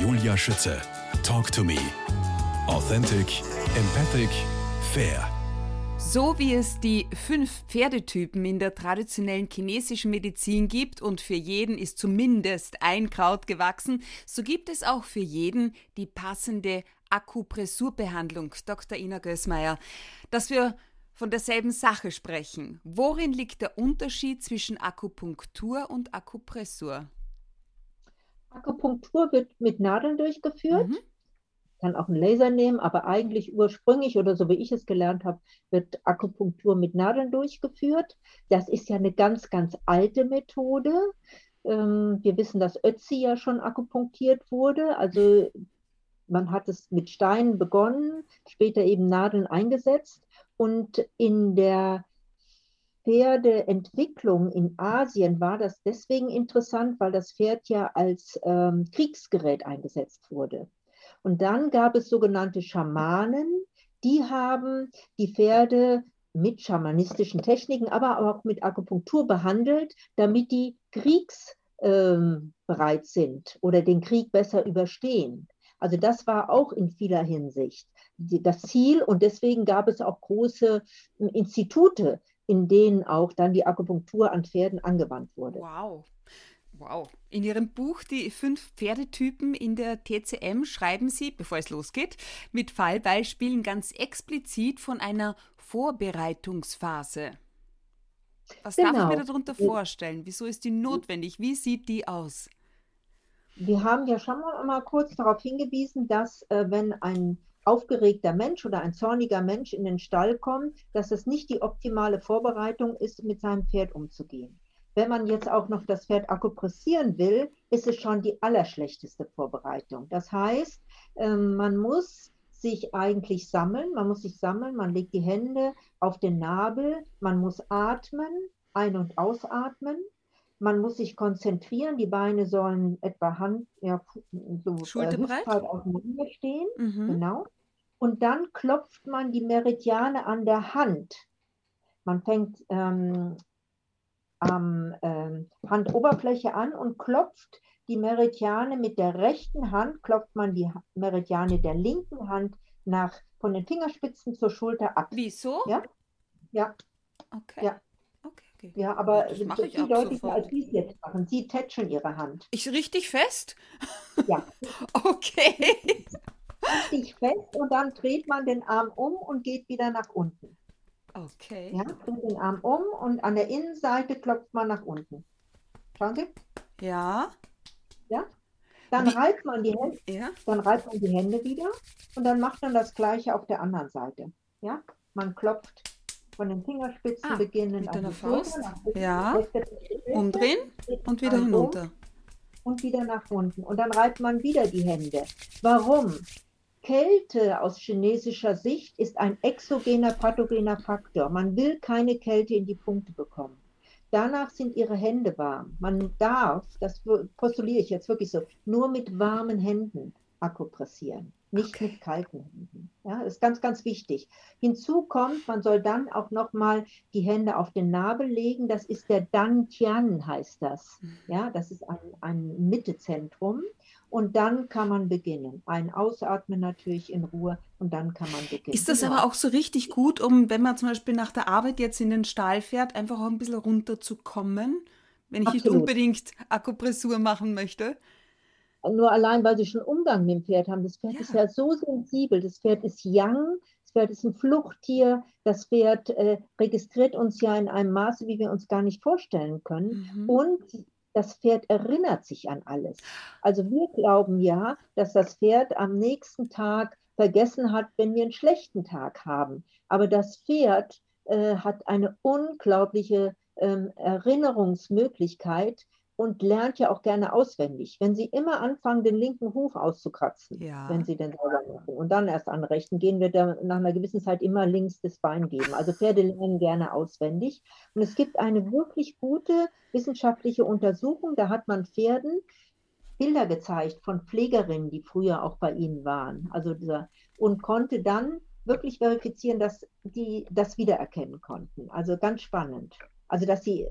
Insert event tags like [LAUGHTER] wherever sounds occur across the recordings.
Julia Schütze. Talk to me. Authentic, empathic, fair. So wie es die fünf Pferdetypen in der traditionellen chinesischen Medizin gibt und für jeden ist zumindest ein Kraut gewachsen, so gibt es auch für jeden die passende Akupressurbehandlung. Dr. Ina Gößmeier, dass wir von derselben Sache sprechen. Worin liegt der Unterschied zwischen Akupunktur und Akupressur? Akupunktur wird mit Nadeln durchgeführt. Mhm kann auch einen Laser nehmen, aber eigentlich ursprünglich oder so wie ich es gelernt habe, wird Akupunktur mit Nadeln durchgeführt. Das ist ja eine ganz, ganz alte Methode. Ähm, wir wissen, dass Ötzi ja schon akupunktiert wurde. Also man hat es mit Steinen begonnen, später eben Nadeln eingesetzt. Und in der Pferdeentwicklung in Asien war das deswegen interessant, weil das Pferd ja als ähm, Kriegsgerät eingesetzt wurde. Und dann gab es sogenannte Schamanen, die haben die Pferde mit schamanistischen Techniken, aber auch mit Akupunktur behandelt, damit die kriegsbereit ähm, sind oder den Krieg besser überstehen. Also das war auch in vieler Hinsicht das Ziel und deswegen gab es auch große ähm, Institute, in denen auch dann die Akupunktur an Pferden angewandt wurde. Wow. Wow. In Ihrem Buch Die fünf Pferdetypen in der TCM schreiben Sie, bevor es losgeht, mit Fallbeispielen ganz explizit von einer Vorbereitungsphase. Was genau. darf ich mir genau. darunter vorstellen? Wieso ist die notwendig? Wie sieht die aus? Wir haben ja schon mal kurz darauf hingewiesen, dass äh, wenn ein aufgeregter Mensch oder ein zorniger Mensch in den Stall kommt, dass es nicht die optimale Vorbereitung ist, mit seinem Pferd umzugehen. Wenn man jetzt auch noch das Pferd akupressieren will, ist es schon die allerschlechteste Vorbereitung. Das heißt, ähm, man muss sich eigentlich sammeln, man muss sich sammeln, man legt die Hände auf den Nabel, man muss atmen, ein- und ausatmen, man muss sich konzentrieren, die Beine sollen etwa Hand, ja, so äh, Schulterbreit aufeinander stehen, mhm. genau. Und dann klopft man die Meridiane an der Hand. Man fängt ähm, am ähm, Handoberfläche an und klopft die Meridiane mit der rechten Hand, klopft man die Meridiane der linken Hand nach von den Fingerspitzen zur Schulter ab. Wieso? Ja. Ja. Okay. Ja. Okay, okay. Ja, aber das mache ich viel deutlicher, als Sie es jetzt machen. Sie tätscheln Ihre Hand. Ich richtig fest? Ja. [LAUGHS] okay. [LAUGHS] Richtig fest und dann dreht man den Arm um und geht wieder nach unten. Okay. Ja, dreht den Arm um und an der Innenseite klopft man nach unten. Schauen Sie? Ja. Ja. Dann Wie? reibt man die Hände, ja. dann reibt man die Hände wieder und dann macht man das gleiche auf der anderen Seite. Ja, man klopft von den Fingerspitzen ah, beginnend mit einer Faust. Ja. Umdrehen und wieder hinunter. Und wieder nach unten. Und dann reibt man wieder die Hände. Warum? Kälte aus chinesischer Sicht ist ein exogener pathogener Faktor. Man will keine Kälte in die Punkte bekommen. Danach sind ihre Hände warm. Man darf, das postuliere ich jetzt wirklich so, nur mit warmen Händen akupressieren, nicht okay. mit kalten Händen. Ja, das ist ganz, ganz wichtig. Hinzu kommt, man soll dann auch nochmal die Hände auf den Nabel legen. Das ist der Dantian, heißt das. Mhm. Ja, das ist ein, ein Mittezentrum. Und dann kann man beginnen. Ein Ausatmen natürlich in Ruhe und dann kann man beginnen. Ist das genau. aber auch so richtig gut, um, wenn man zum Beispiel nach der Arbeit jetzt in den Stall fährt, einfach auch ein bisschen runterzukommen, wenn ich Absolut. nicht unbedingt Akupressur machen möchte? Nur allein, weil sie schon Umgang mit dem Pferd haben. Das Pferd ja. ist ja so sensibel. Das Pferd ist young, das Pferd ist ein Fluchttier. Das Pferd äh, registriert uns ja in einem Maße, wie wir uns gar nicht vorstellen können. Mhm. Und das Pferd erinnert sich an alles. Also wir glauben ja, dass das Pferd am nächsten Tag vergessen hat, wenn wir einen schlechten Tag haben. Aber das Pferd äh, hat eine unglaubliche ähm, Erinnerungsmöglichkeit, und lernt ja auch gerne auswendig. Wenn Sie immer anfangen, den linken Huf auszukratzen, ja. wenn Sie den sauber machen und dann erst an rechten gehen, wird er nach einer gewissen Zeit immer links das Bein geben. Also Pferde lernen gerne auswendig. Und es gibt eine wirklich gute wissenschaftliche Untersuchung, da hat man Pferden Bilder gezeigt von Pflegerinnen, die früher auch bei ihnen waren. Also dieser, und konnte dann wirklich verifizieren, dass die das wiedererkennen konnten. Also ganz spannend. Also dass sie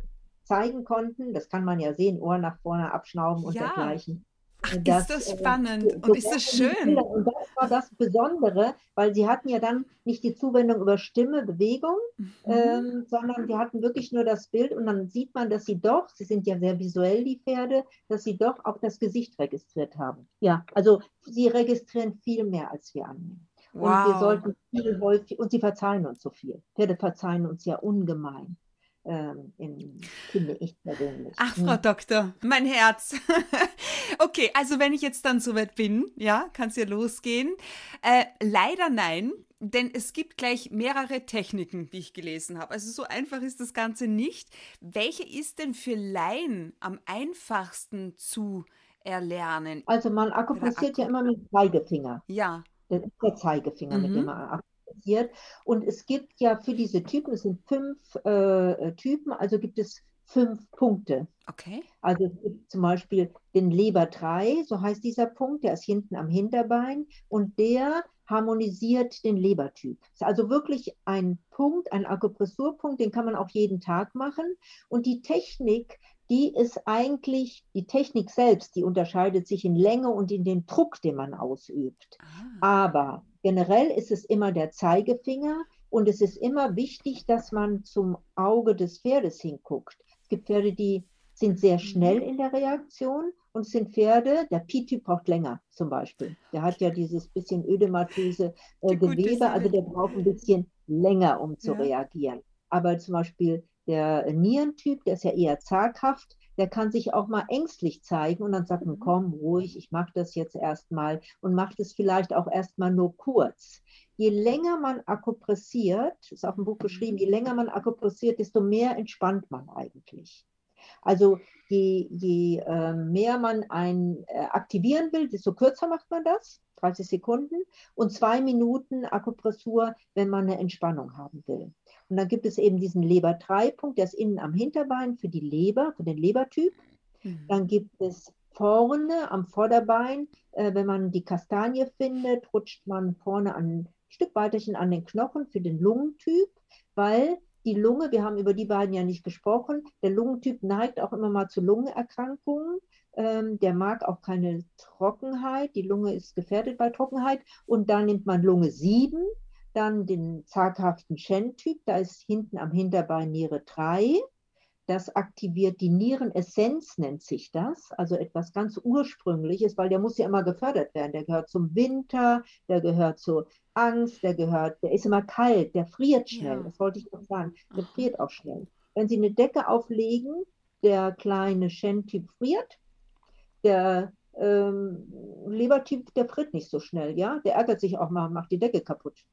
zeigen konnten. Das kann man ja sehen, Ohr nach vorne abschnauben und ja. dergleichen. Ach, das, ist das äh, spannend äh, und ist das schön. Und das war das Besondere, weil sie hatten ja dann nicht die Zuwendung über Stimme, Bewegung, mhm. ähm, sondern sie hatten wirklich nur das Bild und dann sieht man, dass sie doch, sie sind ja sehr visuell, die Pferde, dass sie doch auch das Gesicht registriert haben. Ja, also sie registrieren viel mehr, als wir annehmen. Wow. Und wir sollten viel häufig, und sie verzeihen uns so viel. Pferde verzeihen uns ja ungemein ähm, in, finde ich persönlich. Ach, Frau hm. Doktor, mein Herz. [LAUGHS] okay, also wenn ich jetzt dann soweit bin, ja, kann es ja losgehen. Äh, leider nein, denn es gibt gleich mehrere Techniken, wie ich gelesen habe. Also so einfach ist das Ganze nicht. Welche ist denn für Laien am einfachsten zu erlernen? Also man akupressiert ja immer mit dem Zeigefinger. Ja. Das ist der Zeigefinger, mhm. mit dem man passiert. Und es gibt ja für diese Typen, es sind fünf äh, Typen, also gibt es fünf Punkte. Okay. Also zum Beispiel den Leber 3, so heißt dieser Punkt, der ist hinten am Hinterbein und der harmonisiert den Lebertyp. Ist also wirklich ein Punkt, ein Akupressurpunkt, den kann man auch jeden Tag machen. Und die Technik, die ist eigentlich, die Technik selbst, die unterscheidet sich in Länge und in den Druck, den man ausübt. Ah. Aber generell ist es immer der Zeigefinger und es ist immer wichtig, dass man zum Auge des Pferdes hinguckt. Es gibt Pferde, die sind sehr schnell in der Reaktion und es sind Pferde, der Pi-Typ braucht länger zum Beispiel. Der hat ja dieses bisschen ödematöse äh, Gewebe, also der braucht ein bisschen länger, um zu ja. reagieren. Aber zum Beispiel der Nierentyp, der ist ja eher zaghaft, der kann sich auch mal ängstlich zeigen und dann sagt man, mhm. komm, ruhig, ich mache das jetzt erstmal und macht es vielleicht auch erstmal nur kurz. Je länger man akupressiert, ist auch im Buch beschrieben, je länger man akupressiert, desto mehr entspannt man eigentlich. Also je, je äh, mehr man ein äh, aktivieren will, desto kürzer macht man das, 30 Sekunden, und zwei Minuten Akupressur, wenn man eine Entspannung haben will. Und dann gibt es eben diesen Leber-3-Punkt, der ist innen am Hinterbein für die Leber, für den Lebertyp. Mhm. Dann gibt es vorne am Vorderbein, äh, wenn man die Kastanie findet, rutscht man vorne ein Stück weiterchen an den Knochen für den Lungentyp, weil die Lunge, wir haben über die beiden ja nicht gesprochen, der Lungentyp neigt auch immer mal zu Lungenerkrankungen. Ähm, der mag auch keine Trockenheit. Die Lunge ist gefährdet bei Trockenheit. Und dann nimmt man Lunge 7, dann den zaghaften Shen-Typ, da ist hinten am Hinterbein Niere 3. Das aktiviert die Nierenessenz, nennt sich das, also etwas ganz Ursprüngliches, weil der muss ja immer gefördert werden. Der gehört zum Winter, der gehört zur Angst, der gehört, der ist immer kalt, der friert schnell, ja. das wollte ich noch sagen, der Aha. friert auch schnell. Wenn Sie eine Decke auflegen, der kleine Shen-Typ friert, der ähm, Lebertyp, der friert nicht so schnell, ja, der ärgert sich auch mal, macht die Decke kaputt.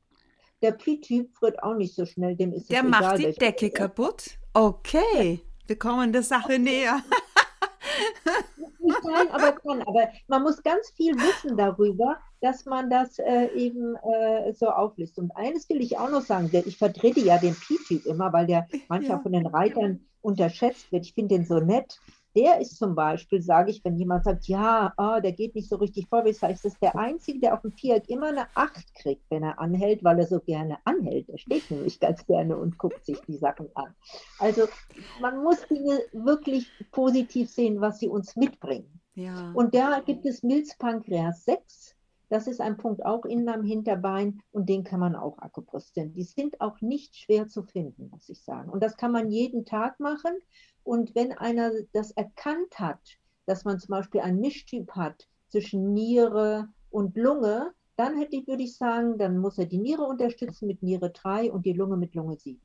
Der Pi-Typ friert auch nicht so schnell, dem ist Der es macht egal, die Decke kaputt? Okay, wir kommen der Sache näher. nicht sein, aber kann. Aber man muss ganz viel wissen darüber, dass man das äh, eben äh, so auflistet. Und eines will ich auch noch sagen, denn ich vertrete ja den Pi-Typ immer, weil der manchmal ja. von den Reitern unterschätzt wird. Ich finde den so nett der ist zum Beispiel, sage ich, wenn jemand sagt, ja, oh, der geht nicht so richtig vorwärts, heißt das der Einzige, der auf dem Viereck immer eine Acht kriegt, wenn er anhält, weil er so gerne anhält. Er steht nämlich ganz gerne und guckt sich die Sachen an. Also man muss Dinge wirklich positiv sehen, was sie uns mitbringen. Ja. Und da gibt es Milzpankreas 6. Das ist ein Punkt auch innen am Hinterbein und den kann man auch akupunktieren. Die sind auch nicht schwer zu finden, muss ich sagen. Und das kann man jeden Tag machen. Und wenn einer das erkannt hat, dass man zum Beispiel einen Mischtyp hat zwischen Niere und Lunge, dann hätte ich, würde ich sagen, dann muss er die Niere unterstützen mit Niere 3 und die Lunge mit Lunge 7.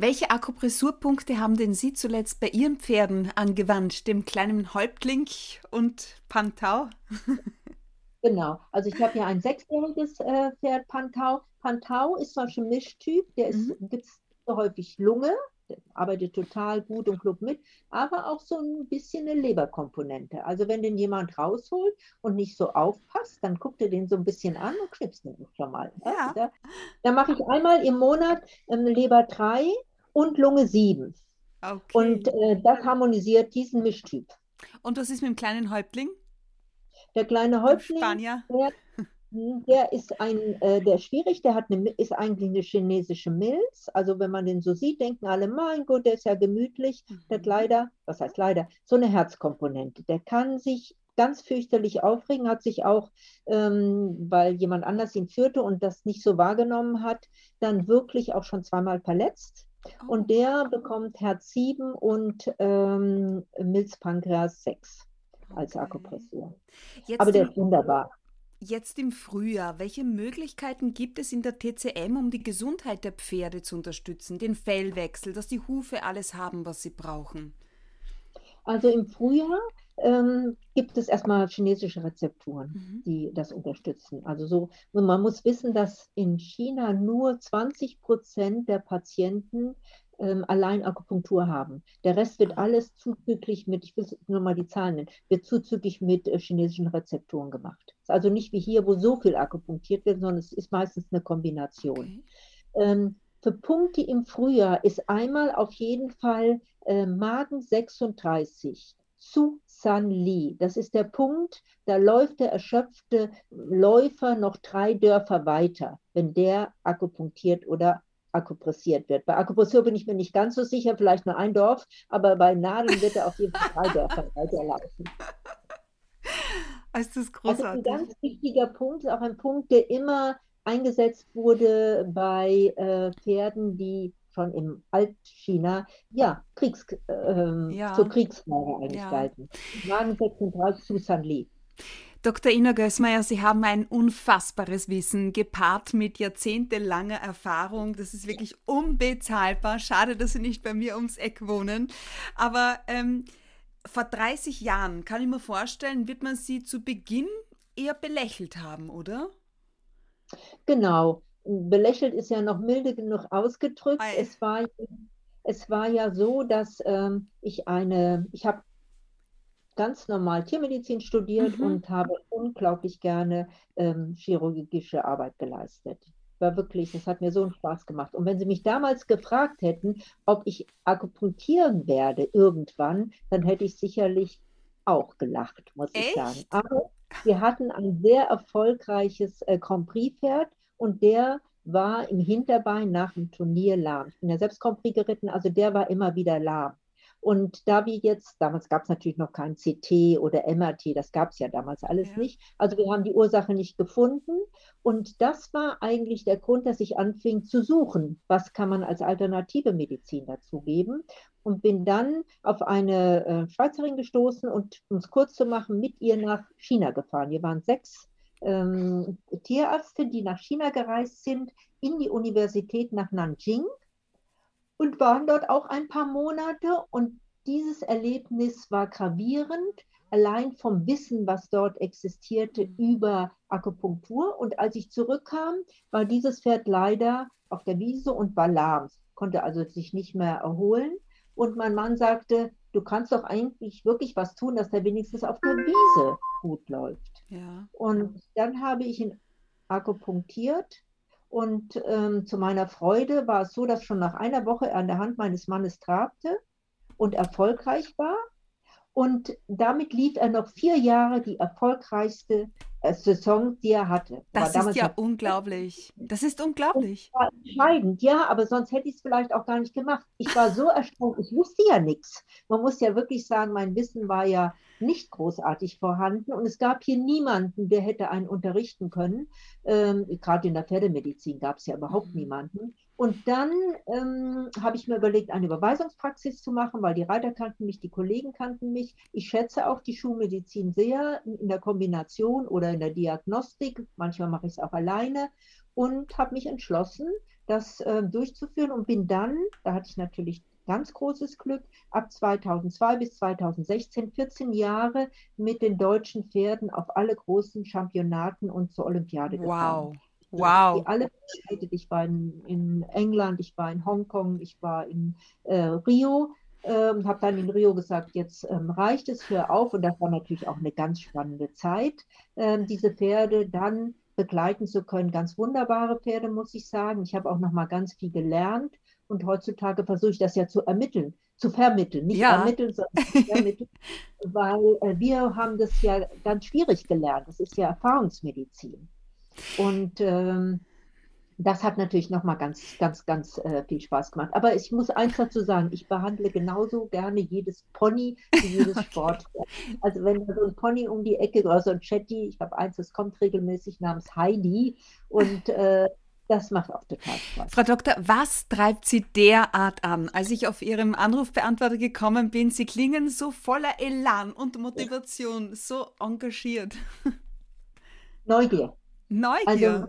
Welche Akupressurpunkte haben denn Sie zuletzt bei Ihren Pferden angewandt, dem kleinen Häuptling und Pantau? [LAUGHS] Genau, also ich habe ja ein sechsjähriges äh, Pferd, Pantau. Pantau ist zum Beispiel ein Mischtyp, der mhm. gibt es so häufig Lunge, arbeitet total gut und klug mit, aber auch so ein bisschen eine Leberkomponente. Also wenn den jemand rausholt und nicht so aufpasst, dann guckt er den so ein bisschen an und knipst den schon mal. Ja. Da, da mache ich einmal im Monat ähm, Leber 3 und Lunge 7. Okay. Und äh, das harmonisiert diesen Mischtyp. Und was ist mit dem kleinen Häuptling? Der kleine Häuptling, der, [LAUGHS] Der ist ein, äh, der ist schwierig, der hat eine, ist eigentlich eine chinesische Milz. Also wenn man den so sieht, denken alle, mein Gott, der ist ja gemütlich. Mhm. Der hat leider, was heißt leider, so eine Herzkomponente. Der kann sich ganz fürchterlich aufregen, hat sich auch, ähm, weil jemand anders ihn führte und das nicht so wahrgenommen hat, dann wirklich auch schon zweimal verletzt. Oh. Und der bekommt Herz 7 und ähm, Milzpankreas 6 als okay. Akupressur. Jetzt Aber der ist wunderbar. Jetzt im Frühjahr, welche Möglichkeiten gibt es in der TCM, um die Gesundheit der Pferde zu unterstützen, den Fellwechsel, dass die Hufe alles haben, was sie brauchen? Also im Frühjahr ähm, gibt es erstmal chinesische Rezepturen, mhm. die das unterstützen. Also so, man muss wissen, dass in China nur 20 Prozent der Patienten ähm, allein Akupunktur haben. Der Rest wird alles zuzüglich mit, ich will nur mal die Zahlen nennen, wird zuzüglich mit äh, chinesischen Rezeptoren gemacht. Ist also nicht wie hier, wo so viel akupunktiert wird, sondern es ist meistens eine Kombination. Okay. Ähm, für Punkte im Frühjahr ist einmal auf jeden Fall äh, Magen 36 zu San Li. Das ist der Punkt, da läuft der erschöpfte Läufer noch drei Dörfer weiter, wenn der akupunktiert oder akupressiert wird. Bei Akupressur bin ich mir nicht ganz so sicher, vielleicht nur ein Dorf, aber bei Nadeln wird er auf jeden Fall drei Dörfer [LAUGHS] weiterlaufen. Das ist großartig. Ist ein ganz wichtiger Punkt, auch ein Punkt, der immer eingesetzt wurde bei äh, Pferden, die schon im Altchina ja, Kriegs, äh, ja. zur Kriegsflagge eigentlich ja. galten. Wagen 36 zu Sanli. Dr. Ina Gößmeier, Sie haben ein unfassbares Wissen, gepaart mit jahrzehntelanger Erfahrung. Das ist wirklich unbezahlbar. Schade, dass Sie nicht bei mir ums Eck wohnen. Aber ähm, vor 30 Jahren, kann ich mir vorstellen, wird man Sie zu Beginn eher belächelt haben, oder? Genau. Belächelt ist ja noch milde genug ausgedrückt. Es war, es war ja so, dass ähm, ich eine, ich habe ganz normal Tiermedizin studiert mhm. und habe unglaublich gerne ähm, chirurgische Arbeit geleistet. War wirklich, das hat mir so einen Spaß gemacht. Und wenn Sie mich damals gefragt hätten, ob ich akupunktieren werde irgendwann, dann hätte ich sicherlich auch gelacht, muss Echt? ich sagen. Aber wir hatten ein sehr erfolgreiches äh, Grand Prix-Pferd und der war im Hinterbein nach dem Turnier lahm. Ich bin ja selbst Grand Prix geritten, also der war immer wieder lahm. Und da wir jetzt, damals gab es natürlich noch kein CT oder MRT, das gab es ja damals alles ja. nicht. Also wir haben die Ursache nicht gefunden. Und das war eigentlich der Grund, dass ich anfing zu suchen, was kann man als alternative Medizin dazu geben. Und bin dann auf eine äh, Schweizerin gestoßen und um es kurz zu machen, mit ihr nach China gefahren. Wir waren sechs ähm, Tierärzte, die nach China gereist sind, in die Universität nach Nanjing und waren dort auch ein paar Monate. Und dieses Erlebnis war gravierend, allein vom Wissen, was dort existierte über Akupunktur. Und als ich zurückkam, war dieses Pferd leider auf der Wiese und war lahm, konnte also sich nicht mehr erholen. Und mein Mann sagte, du kannst doch eigentlich wirklich was tun, dass er wenigstens auf der Wiese gut läuft. Ja. Und dann habe ich ihn akupunktiert und ähm, zu meiner Freude war es so, dass schon nach einer Woche er an der Hand meines Mannes trabte und erfolgreich war. Und damit lief er noch vier Jahre die erfolgreichste Saison, die er hatte. Das ist ja unglaublich. Das ist unglaublich. Das war entscheidend, ja, aber sonst hätte ich es vielleicht auch gar nicht gemacht. Ich war so erstaunt, ich wusste ja nichts. Man muss ja wirklich sagen, mein Wissen war ja nicht großartig vorhanden und es gab hier niemanden, der hätte einen unterrichten können. Ähm, Gerade in der Pferdemedizin gab es ja überhaupt mhm. niemanden. Und dann ähm, habe ich mir überlegt, eine Überweisungspraxis zu machen, weil die Reiter kannten mich, die Kollegen kannten mich. Ich schätze auch die Schulmedizin sehr in der Kombination oder in der Diagnostik. Manchmal mache ich es auch alleine und habe mich entschlossen, das äh, durchzuführen und bin dann, da hatte ich natürlich ganz großes Glück, ab 2002 bis 2016 14 Jahre mit den deutschen Pferden auf alle großen Championaten und zur Olympiade gefahren. Wow. Wow. Die alle Ich war in, in, England, ich war in Hongkong, ich war in äh, Rio. Ähm, habe dann in Rio gesagt, jetzt ähm, reicht es, hör auf. Und das war natürlich auch eine ganz spannende Zeit, ähm, diese Pferde dann begleiten zu können. Ganz wunderbare Pferde, muss ich sagen. Ich habe auch noch mal ganz viel gelernt. Und heutzutage versuche ich das ja zu ermitteln, zu vermitteln. Nicht ja. ermitteln, sondern zu [LAUGHS] vermitteln. weil äh, wir haben das ja ganz schwierig gelernt. Das ist ja Erfahrungsmedizin. Und ähm, das hat natürlich nochmal ganz, ganz, ganz äh, viel Spaß gemacht. Aber ich muss eins dazu sagen, ich behandle genauso gerne jedes Pony wie jedes [LAUGHS] okay. Sport. Also wenn da so ein Pony um die Ecke oder so ein Chatty, ich habe eins, das kommt regelmäßig namens Heidi und äh, das macht auch total Spaß. Frau Doktor, was treibt Sie derart an? Als ich auf Ihrem Anrufbeantworter gekommen bin, Sie klingen so voller Elan und Motivation, so engagiert. Neugier. Neugier. Also,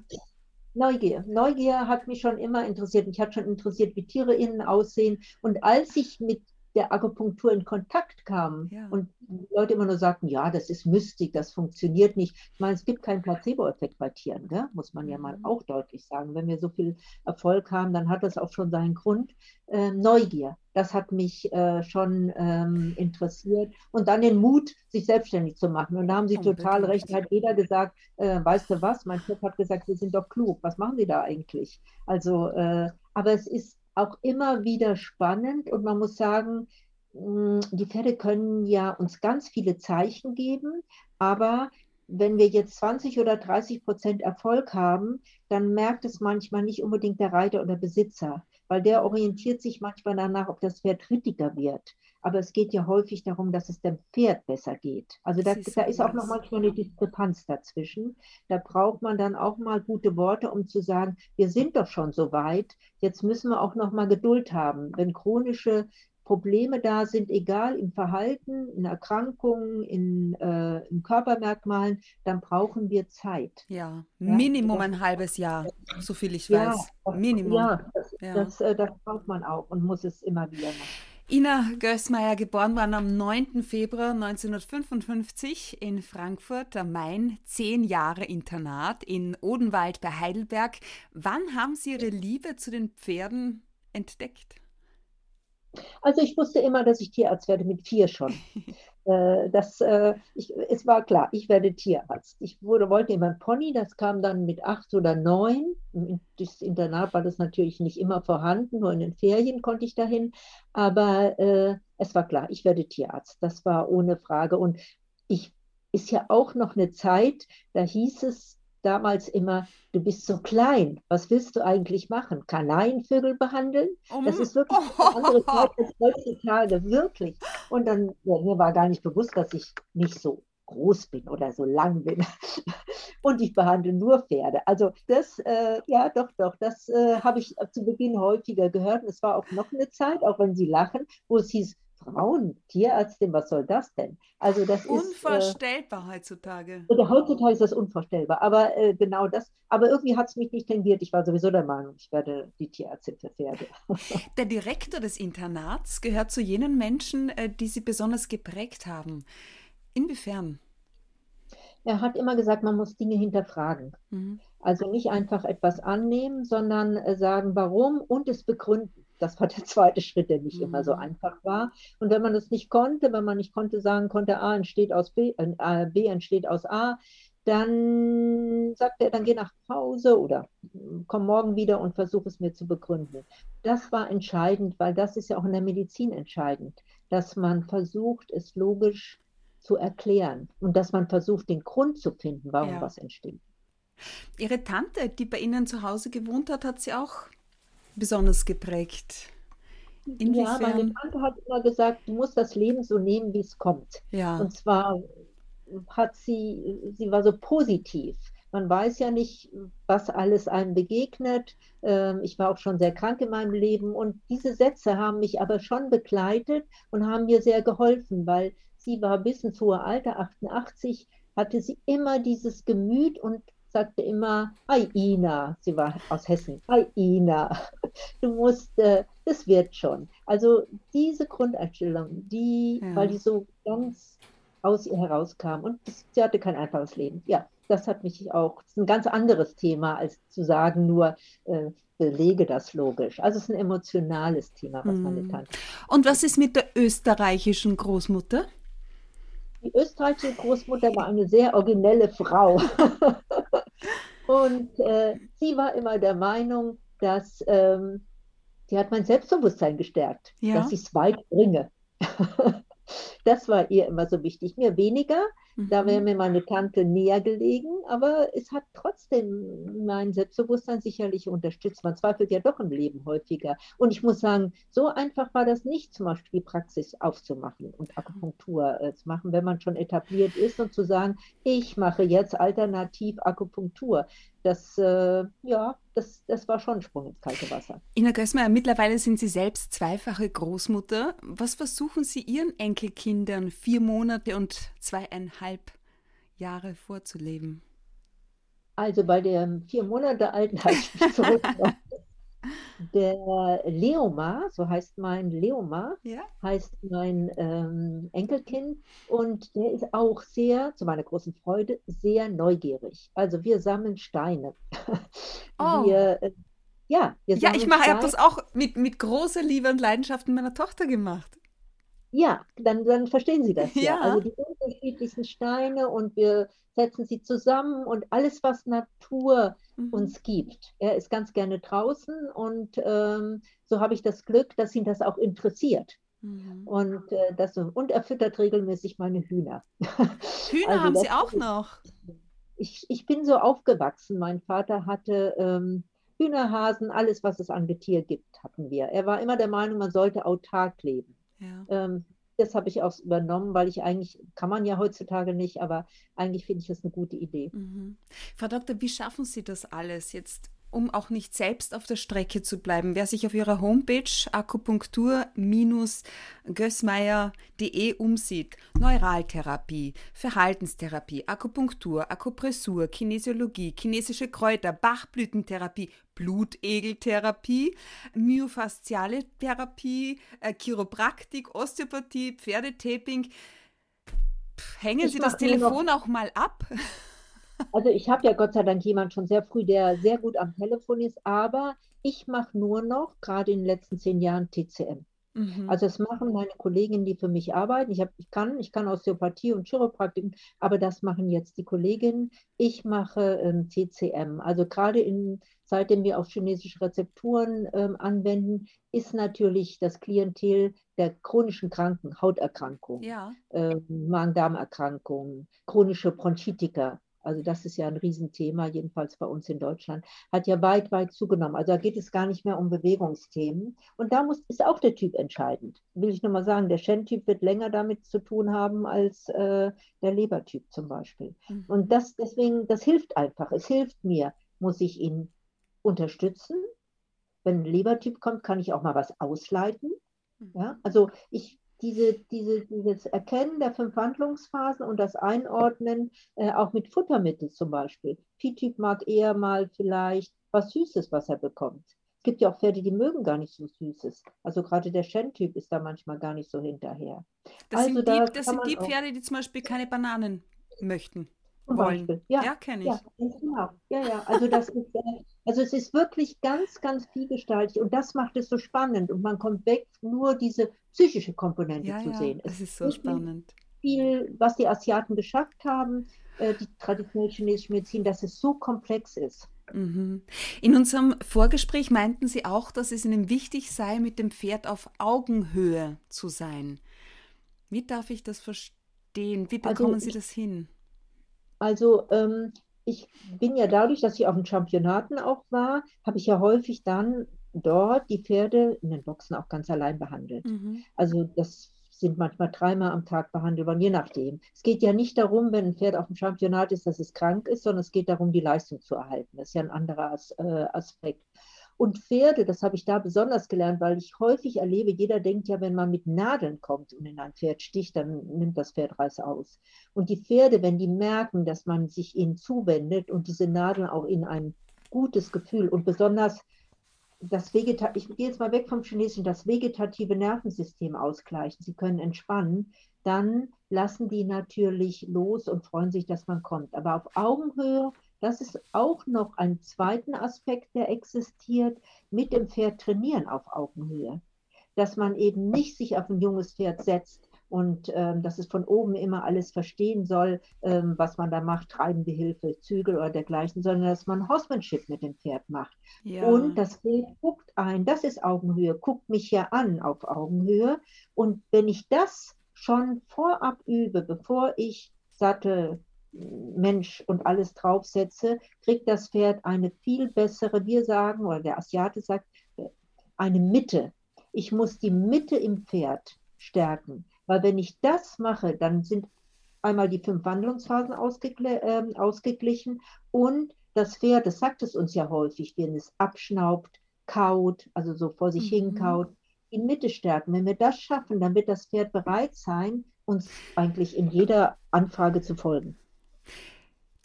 Neugier. Neugier hat mich schon immer interessiert. Mich hat schon interessiert, wie Tiere innen aussehen. Und als ich mit der Akupunktur in Kontakt kam ja. und Leute immer nur sagten, ja, das ist Mystik, das funktioniert nicht. Ich meine, es gibt keinen Placebo-Effekt bei Tieren, ne? muss man ja mal mhm. auch deutlich sagen. Wenn wir so viel Erfolg haben, dann hat das auch schon seinen Grund. Äh, Neugier, das hat mich äh, schon ähm, interessiert. Und dann den Mut, sich selbstständig zu machen. Und da haben Sie oh, total bitte. recht, hat jeder gesagt, äh, weißt du was, mein Chef hat gesagt, Sie sind doch klug, was machen Sie da eigentlich? Also, äh, aber es ist auch immer wieder spannend. Und man muss sagen, mm, die Pferde können ja uns ganz viele Zeichen geben, aber wenn wir jetzt 20 oder 30 Prozent Erfolg haben, dann merkt es manchmal nicht unbedingt der Reiter oder Besitzer, weil der orientiert sich manchmal danach, ob das Pferd rittiger wird aber es geht ja häufig darum, dass es dem Pferd besser geht. Also da, da ist auch noch manchmal eine Diskrepanz dazwischen. Da braucht man dann auch mal gute Worte, um zu sagen, wir sind doch schon so weit, jetzt müssen wir auch noch mal Geduld haben. Wenn chronische Probleme da sind, egal im Verhalten, in Erkrankungen, in, äh, in Körpermerkmalen, dann brauchen wir Zeit. Ja, Minimum ja? ein halbes Jahr, so viel ich weiß. Ja, Minimum. Ja, das, ja. Das, äh, das braucht man auch und muss es immer wieder machen. Ina Gößmeier, geboren worden am 9. Februar 1955 in Frankfurt am Main, zehn Jahre Internat in Odenwald bei Heidelberg. Wann haben Sie Ihre Liebe zu den Pferden entdeckt? Also ich wusste immer, dass ich Tierarzt werde, mit vier schon. [LAUGHS] Äh, das, äh, ich, es war klar, ich werde Tierarzt. Ich wurde, wollte immer ein Pony, das kam dann mit acht oder neun. Im Internat war das natürlich nicht immer vorhanden, nur in den Ferien konnte ich dahin. Aber äh, es war klar, ich werde Tierarzt. Das war ohne Frage. Und ich ist ja auch noch eine Zeit, da hieß es, damals immer, du bist so klein, was willst du eigentlich machen? Kanarienvögel behandeln? Um, das ist wirklich eine andere Zeit als heutzutage, wirklich. Und dann, ja, mir war gar nicht bewusst, dass ich nicht so groß bin oder so lang bin. [LAUGHS] Und ich behandle nur Pferde. Also das, äh, ja, doch, doch, das äh, habe ich zu Beginn häufiger gehört. es war auch noch eine Zeit, auch wenn Sie lachen, wo es hieß, Frauen, Tierärztin, was soll das denn? Also das unvorstellbar ist, äh, heutzutage. Oder heutzutage ist das unvorstellbar. Aber äh, genau das, aber irgendwie hat es mich nicht tendiert. Ich war sowieso der Meinung, ich werde die Tierärztin für Pferde. [LAUGHS] Der Direktor des Internats gehört zu jenen Menschen, äh, die Sie besonders geprägt haben. Inwiefern? Er hat immer gesagt, man muss Dinge hinterfragen. Mhm. Also nicht einfach etwas annehmen, sondern äh, sagen, warum und es begründen. Das war der [LAUGHS] zweite Schritt, der nicht mhm. immer so mhm. einfach war. Und wenn man das nicht konnte, wenn man nicht konnte sagen konnte, A entsteht aus B, äh, B entsteht aus A, dann sagt er, dann geh nach Hause oder komm morgen wieder und versuch es mir zu begründen. Das war entscheidend, weil das ist ja auch in der Medizin entscheidend, dass man versucht, es logisch zu erklären und dass man versucht, den Grund zu finden, warum ja. was entsteht. Ihre Tante, die bei Ihnen zu Hause gewohnt hat, hat sie auch besonders geprägt? Inwiefern? Ja, meine Tante hat immer gesagt, du musst das Leben so nehmen, wie es kommt. Ja. Und zwar hat sie, sie war so positiv. Man weiß ja nicht, was alles einem begegnet. Ähm, ich war auch schon sehr krank in meinem Leben und diese Sätze haben mich aber schon begleitet und haben mir sehr geholfen, weil sie war bis ins hohe Alter, 88, hatte sie immer dieses Gemüt und sagte immer, Hi Ina, sie war aus Hessen, Hi Ina, du musst, äh, das wird schon. Also diese Grundeinstellung, die, ja. weil die so ganz aus ihr herauskam und sie hatte kein einfaches Leben. Ja, das hat mich auch, das ist ein ganz anderes Thema, als zu sagen nur, äh, belege das logisch. Also es ist ein emotionales Thema, was meine hm. Tante. Und was ist mit der österreichischen Großmutter? Die österreichische Großmutter war eine sehr originelle Frau. [LAUGHS] und äh, sie war immer der Meinung, dass ähm, die hat mein Selbstbewusstsein gestärkt, ja. dass ich es weit bringe. [LAUGHS] das war ihr immer so wichtig. Mir weniger, mhm. da wäre mir meine Tante näher gelegen, aber es hat trotzdem mein Selbstbewusstsein sicherlich unterstützt. Man zweifelt ja doch im Leben häufiger. Und ich muss sagen, so einfach war das nicht, zum Beispiel die Praxis aufzumachen und Akupunktur äh, zu machen, wenn man schon etabliert ist und zu sagen, ich mache jetzt alternativ Akupunktur. Das, äh, ja, das, das war schon ein Sprung ins kalte Wasser. Ina Gößmeier, mittlerweile sind Sie selbst zweifache Großmutter. Was versuchen Sie Ihren Enkelkindern vier Monate und zweieinhalb Jahre vorzuleben? Also bei dem vier Monate alten habe ich mich [LAUGHS] zurückgenommen. Der Leomar, so heißt mein Leomar, ja. heißt mein ähm, Enkelkind und der ist auch sehr, zu meiner großen Freude, sehr neugierig. Also wir sammeln Steine. [LAUGHS] Oh. Wir, äh, ja, wir ja, ich habe das auch mit, mit großer Liebe und Leidenschaft mit meiner Tochter gemacht. Ja, dann, dann verstehen Sie das [LAUGHS] ja. ja. Also die unterschiedlichsten Steine und wir setzen sie zusammen und alles, was Natur mhm. uns gibt. Er ist ganz gerne draußen und ähm, so habe ich das Glück, dass ihn das auch interessiert. Mhm. Und, äh, das, und er füttert regelmäßig meine Hühner. [LAUGHS] Hühner also haben Sie auch noch? Ich, ich bin so aufgewachsen. Mein Vater hatte ähm, Hühnerhasen, alles, was es an Getier gibt, hatten wir. Er war immer der Meinung, man sollte autark leben. Ja. Ähm, das habe ich auch übernommen, weil ich eigentlich, kann man ja heutzutage nicht, aber eigentlich finde ich das eine gute Idee. Mhm. Frau Doktor, wie schaffen Sie das alles jetzt um auch nicht selbst auf der Strecke zu bleiben. Wer sich auf ihrer Homepage akupunktur-gößmeier.de umsieht, Neuraltherapie, Verhaltenstherapie, Akupunktur, Akupressur, Kinesiologie, chinesische Kräuter, Bachblütentherapie, Blutegeltherapie, myofasziale Therapie, äh, Chiropraktik, Osteopathie, Pferdetaping. Hängen ich Sie das Telefon auch mal ab? [LAUGHS] Also ich habe ja Gott sei Dank jemand schon sehr früh, der sehr gut am Telefon ist, aber ich mache nur noch, gerade in den letzten zehn Jahren, TCM. Mhm. Also das machen meine Kolleginnen, die für mich arbeiten. Ich, hab, ich, kann, ich kann Osteopathie und Chiropraktik, aber das machen jetzt die Kolleginnen. Ich mache ähm, TCM. Also gerade in, seitdem wir auch chinesische Rezepturen ähm, anwenden, ist natürlich das Klientel der chronischen Kranken, Hauterkrankungen, ja. ähm, Magen-Darm-Erkrankungen, chronische Bronchitiker also das ist ja ein Riesenthema, jedenfalls bei uns in Deutschland, hat ja weit, weit zugenommen. Also da geht es gar nicht mehr um Bewegungsthemen. Und da muss, ist auch der Typ entscheidend. Will ich nochmal sagen, der Shen-Typ wird länger damit zu tun haben als äh, der Lebertyp zum Beispiel. Mhm. Und das deswegen, das hilft einfach. Es hilft mir, muss ich ihn unterstützen. Wenn ein Lebertyp kommt, kann ich auch mal was ausleiten. Mhm. Ja, also ich diese, diese, dieses Erkennen der fünf Handlungsphasen und das Einordnen, äh, auch mit Futtermittel zum Beispiel. P-Typ mag eher mal vielleicht was Süßes, was er bekommt. Es gibt ja auch Pferde, die mögen gar nicht so Süßes. Also gerade der Shen-Typ ist da manchmal gar nicht so hinterher. Das also sind die, das sind die Pferde, die zum Beispiel keine Bananen möchten. wollen. Ja, ja kenne ich. Ja, genau. Ja, ja. Also das ist, äh, also es ist wirklich ganz, ganz vielgestaltig und das macht es so spannend und man kommt weg, nur diese psychische Komponente ja, zu ja, sehen. Es ist so spannend. Viel, was die Asiaten geschafft haben, äh, die traditionelle chinesische Medizin, dass es so komplex ist. Mhm. In unserem Vorgespräch meinten Sie auch, dass es Ihnen wichtig sei, mit dem Pferd auf Augenhöhe zu sein. Wie darf ich das verstehen? Wie also bekommen also, Sie das hin? Also ähm, ich bin ja dadurch, dass ich auf den Championaten auch war, habe ich ja häufig dann dort die Pferde in den Boxen auch ganz allein behandelt. Mhm. Also das sind manchmal dreimal am Tag behandelt worden, je nachdem. Es geht ja nicht darum, wenn ein Pferd auf dem Championat ist, dass es krank ist, sondern es geht darum, die Leistung zu erhalten. Das ist ja ein anderer äh, Aspekt. Und Pferde, das habe ich da besonders gelernt, weil ich häufig erlebe, jeder denkt ja, wenn man mit Nadeln kommt und in ein Pferd sticht, dann nimmt das Pferd Reiß aus. Und die Pferde, wenn die merken, dass man sich ihnen zuwendet und diese Nadeln auch in ein gutes Gefühl und besonders das Vegeta ich gehe jetzt mal weg vom Chinesischen, das vegetative Nervensystem ausgleichen, sie können entspannen, dann lassen die natürlich los und freuen sich, dass man kommt. Aber auf Augenhöhe das ist auch noch ein zweiter Aspekt, der existiert, mit dem Pferd trainieren auf Augenhöhe. Dass man eben nicht sich auf ein junges Pferd setzt und ähm, dass es von oben immer alles verstehen soll, ähm, was man da macht, treibende Hilfe, Zügel oder dergleichen, sondern dass man Horsemanship mit dem Pferd macht. Ja. Und das Pferd guckt ein, das ist Augenhöhe, guckt mich ja an auf Augenhöhe. Und wenn ich das schon vorab übe, bevor ich sattel, Mensch und alles draufsetze, kriegt das Pferd eine viel bessere, wir sagen, oder der Asiate sagt, eine Mitte. Ich muss die Mitte im Pferd stärken, weil wenn ich das mache, dann sind einmal die fünf Wandlungsphasen ausgegl äh, ausgeglichen und das Pferd, das sagt es uns ja häufig, wenn es abschnaubt, kaut, also so vor sich mhm. hin kaut, in Mitte stärken. Wenn wir das schaffen, dann wird das Pferd bereit sein, uns eigentlich in jeder Anfrage zu folgen.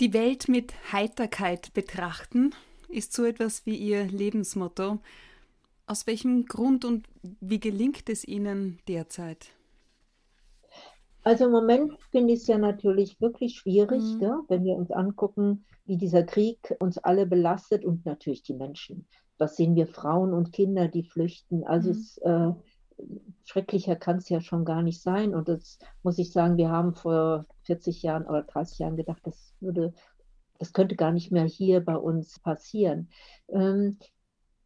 Die Welt mit Heiterkeit betrachten ist so etwas wie Ihr Lebensmotto. Aus welchem Grund und wie gelingt es Ihnen derzeit? Also im Moment finde ich es ja natürlich wirklich schwierig, mhm. gell, wenn wir uns angucken, wie dieser Krieg uns alle belastet und natürlich die Menschen. Was sehen wir Frauen und Kinder, die flüchten? Also mhm. es, äh, schrecklicher kann es ja schon gar nicht sein. Und das muss ich sagen, wir haben vor 40 Jahren oder 30 Jahren gedacht, das würde, das könnte gar nicht mehr hier bei uns passieren. Ähm,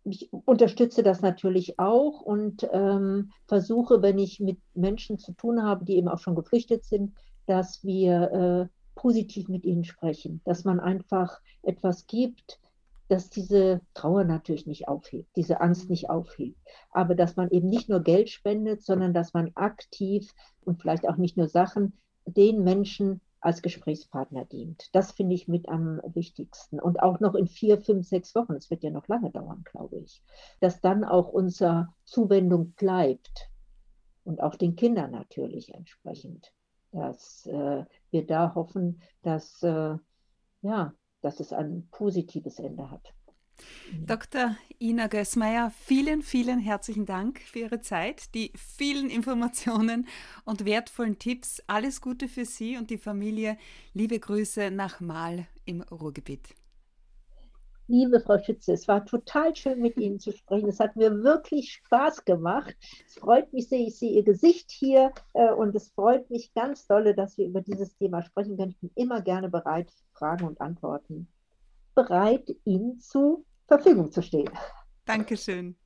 ich unterstütze das natürlich auch und ähm, versuche, wenn ich mit Menschen zu tun habe, die eben auch schon geflüchtet sind, dass wir äh, positiv mit ihnen sprechen, dass man einfach etwas gibt, dass diese Trauer natürlich nicht aufhebt, diese Angst nicht aufhebt, aber dass man eben nicht nur Geld spendet, sondern dass man aktiv und vielleicht auch nicht nur Sachen den Menschen als Gesprächspartner dient. Das finde ich mit am wichtigsten. Und auch noch in vier, fünf, sechs Wochen, es wird ja noch lange dauern, glaube ich, dass dann auch unsere Zuwendung bleibt und auch den Kindern natürlich entsprechend, dass äh, wir da hoffen, dass, äh, ja, dass es ein positives Ende hat. Dr. Ina Gößmeier, vielen, vielen herzlichen Dank für Ihre Zeit, die vielen Informationen und wertvollen Tipps. Alles Gute für Sie und die Familie. Liebe Grüße nach Mal im Ruhrgebiet. Liebe Frau Schütze, es war total schön mit Ihnen zu sprechen. Es hat mir wirklich Spaß gemacht. Es freut mich sehr, ich sehe Ihr Gesicht hier äh, und es freut mich ganz dolle, dass wir über dieses Thema sprechen können. Ich bin immer gerne bereit, Fragen und Antworten bereit, Ihnen zu Verfügung zu stehen. Dankeschön.